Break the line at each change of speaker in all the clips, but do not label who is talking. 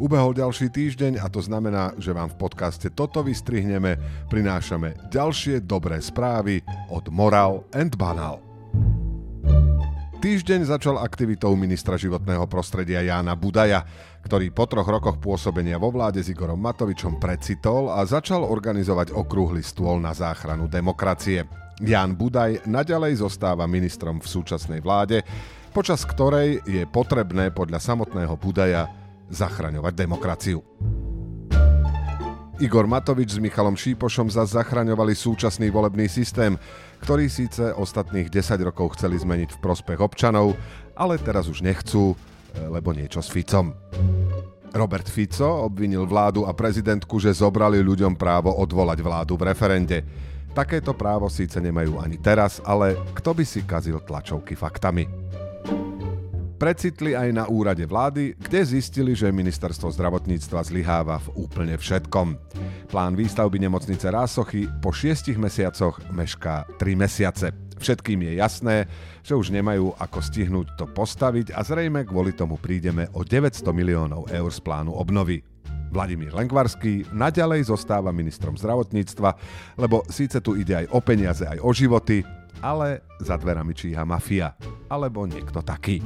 Ubehol ďalší týždeň a to znamená, že vám v podcaste Toto vystrihneme, prinášame ďalšie dobré správy od Moral and Banal. Týždeň začal aktivitou ministra životného prostredia Jána Budaja, ktorý po troch rokoch pôsobenia vo vláde s Igorom Matovičom precitol a začal organizovať okrúhly stôl na záchranu demokracie. Ján Budaj naďalej zostáva ministrom v súčasnej vláde, počas ktorej je potrebné podľa samotného Budaja zachraňovať demokraciu. Igor Matovič s Michalom Šípošom zase zachraňovali súčasný volebný systém, ktorý síce ostatných 10 rokov chceli zmeniť v prospech občanov, ale teraz už nechcú, lebo niečo s Ficom. Robert Fico obvinil vládu a prezidentku, že zobrali ľuďom právo odvolať vládu v referende. Takéto právo síce nemajú ani teraz, ale kto by si kazil tlačovky faktami? Precitli aj na úrade vlády, kde zistili, že ministerstvo zdravotníctva zlyháva v úplne všetkom. Plán výstavby nemocnice Rásochy po šiestich mesiacoch mešká 3 mesiace. Všetkým je jasné, že už nemajú ako stihnúť to postaviť a zrejme kvôli tomu prídeme o 900 miliónov eur z plánu obnovy. Vladimír Lengvarský naďalej zostáva ministrom zdravotníctva, lebo síce tu ide aj o peniaze, aj o životy, ale za dverami číha mafia. Alebo niekto taký.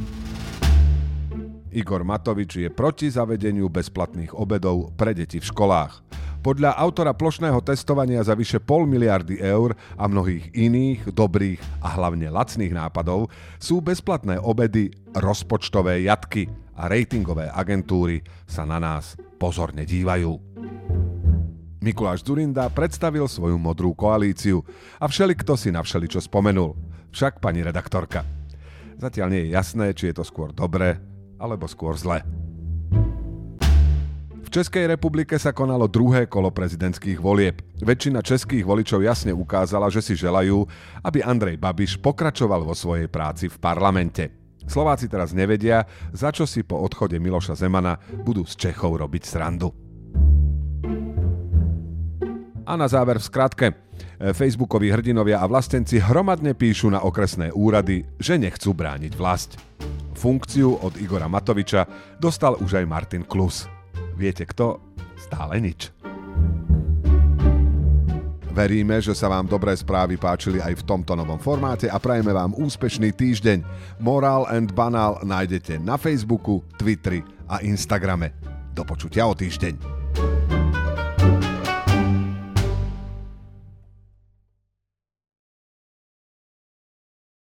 Igor Matovič je proti zavedeniu bezplatných obedov pre deti v školách. Podľa autora plošného testovania za vyše pol miliardy eur a mnohých iných dobrých a hlavne lacných nápadov sú bezplatné obedy rozpočtové jatky a ratingové agentúry sa na nás pozorne dívajú. Mikuláš Zurinda predstavil svoju modrú koalíciu a všelikto si na všeličo spomenul. Však pani redaktorka. Zatiaľ nie je jasné, či je to skôr dobre alebo skôr zle. V Českej republike sa konalo druhé kolo prezidentských volieb. Väčšina českých voličov jasne ukázala, že si želajú, aby Andrej Babiš pokračoval vo svojej práci v parlamente. Slováci teraz nevedia, za čo si po odchode Miloša Zemana budú z Čechov robiť srandu. A na záver v skratke. Facebookoví hrdinovia a vlastenci hromadne píšu na okresné úrady, že nechcú brániť vlast. Funkciu od Igora Matoviča dostal už aj Martin Klus. Viete kto? Stále nič. Veríme, že sa vám dobré správy páčili aj v tomto novom formáte a prajeme vám úspešný týždeň. Moral and Banal nájdete na Facebooku, Twitteri a Instagrame. Do počutia o týždeň.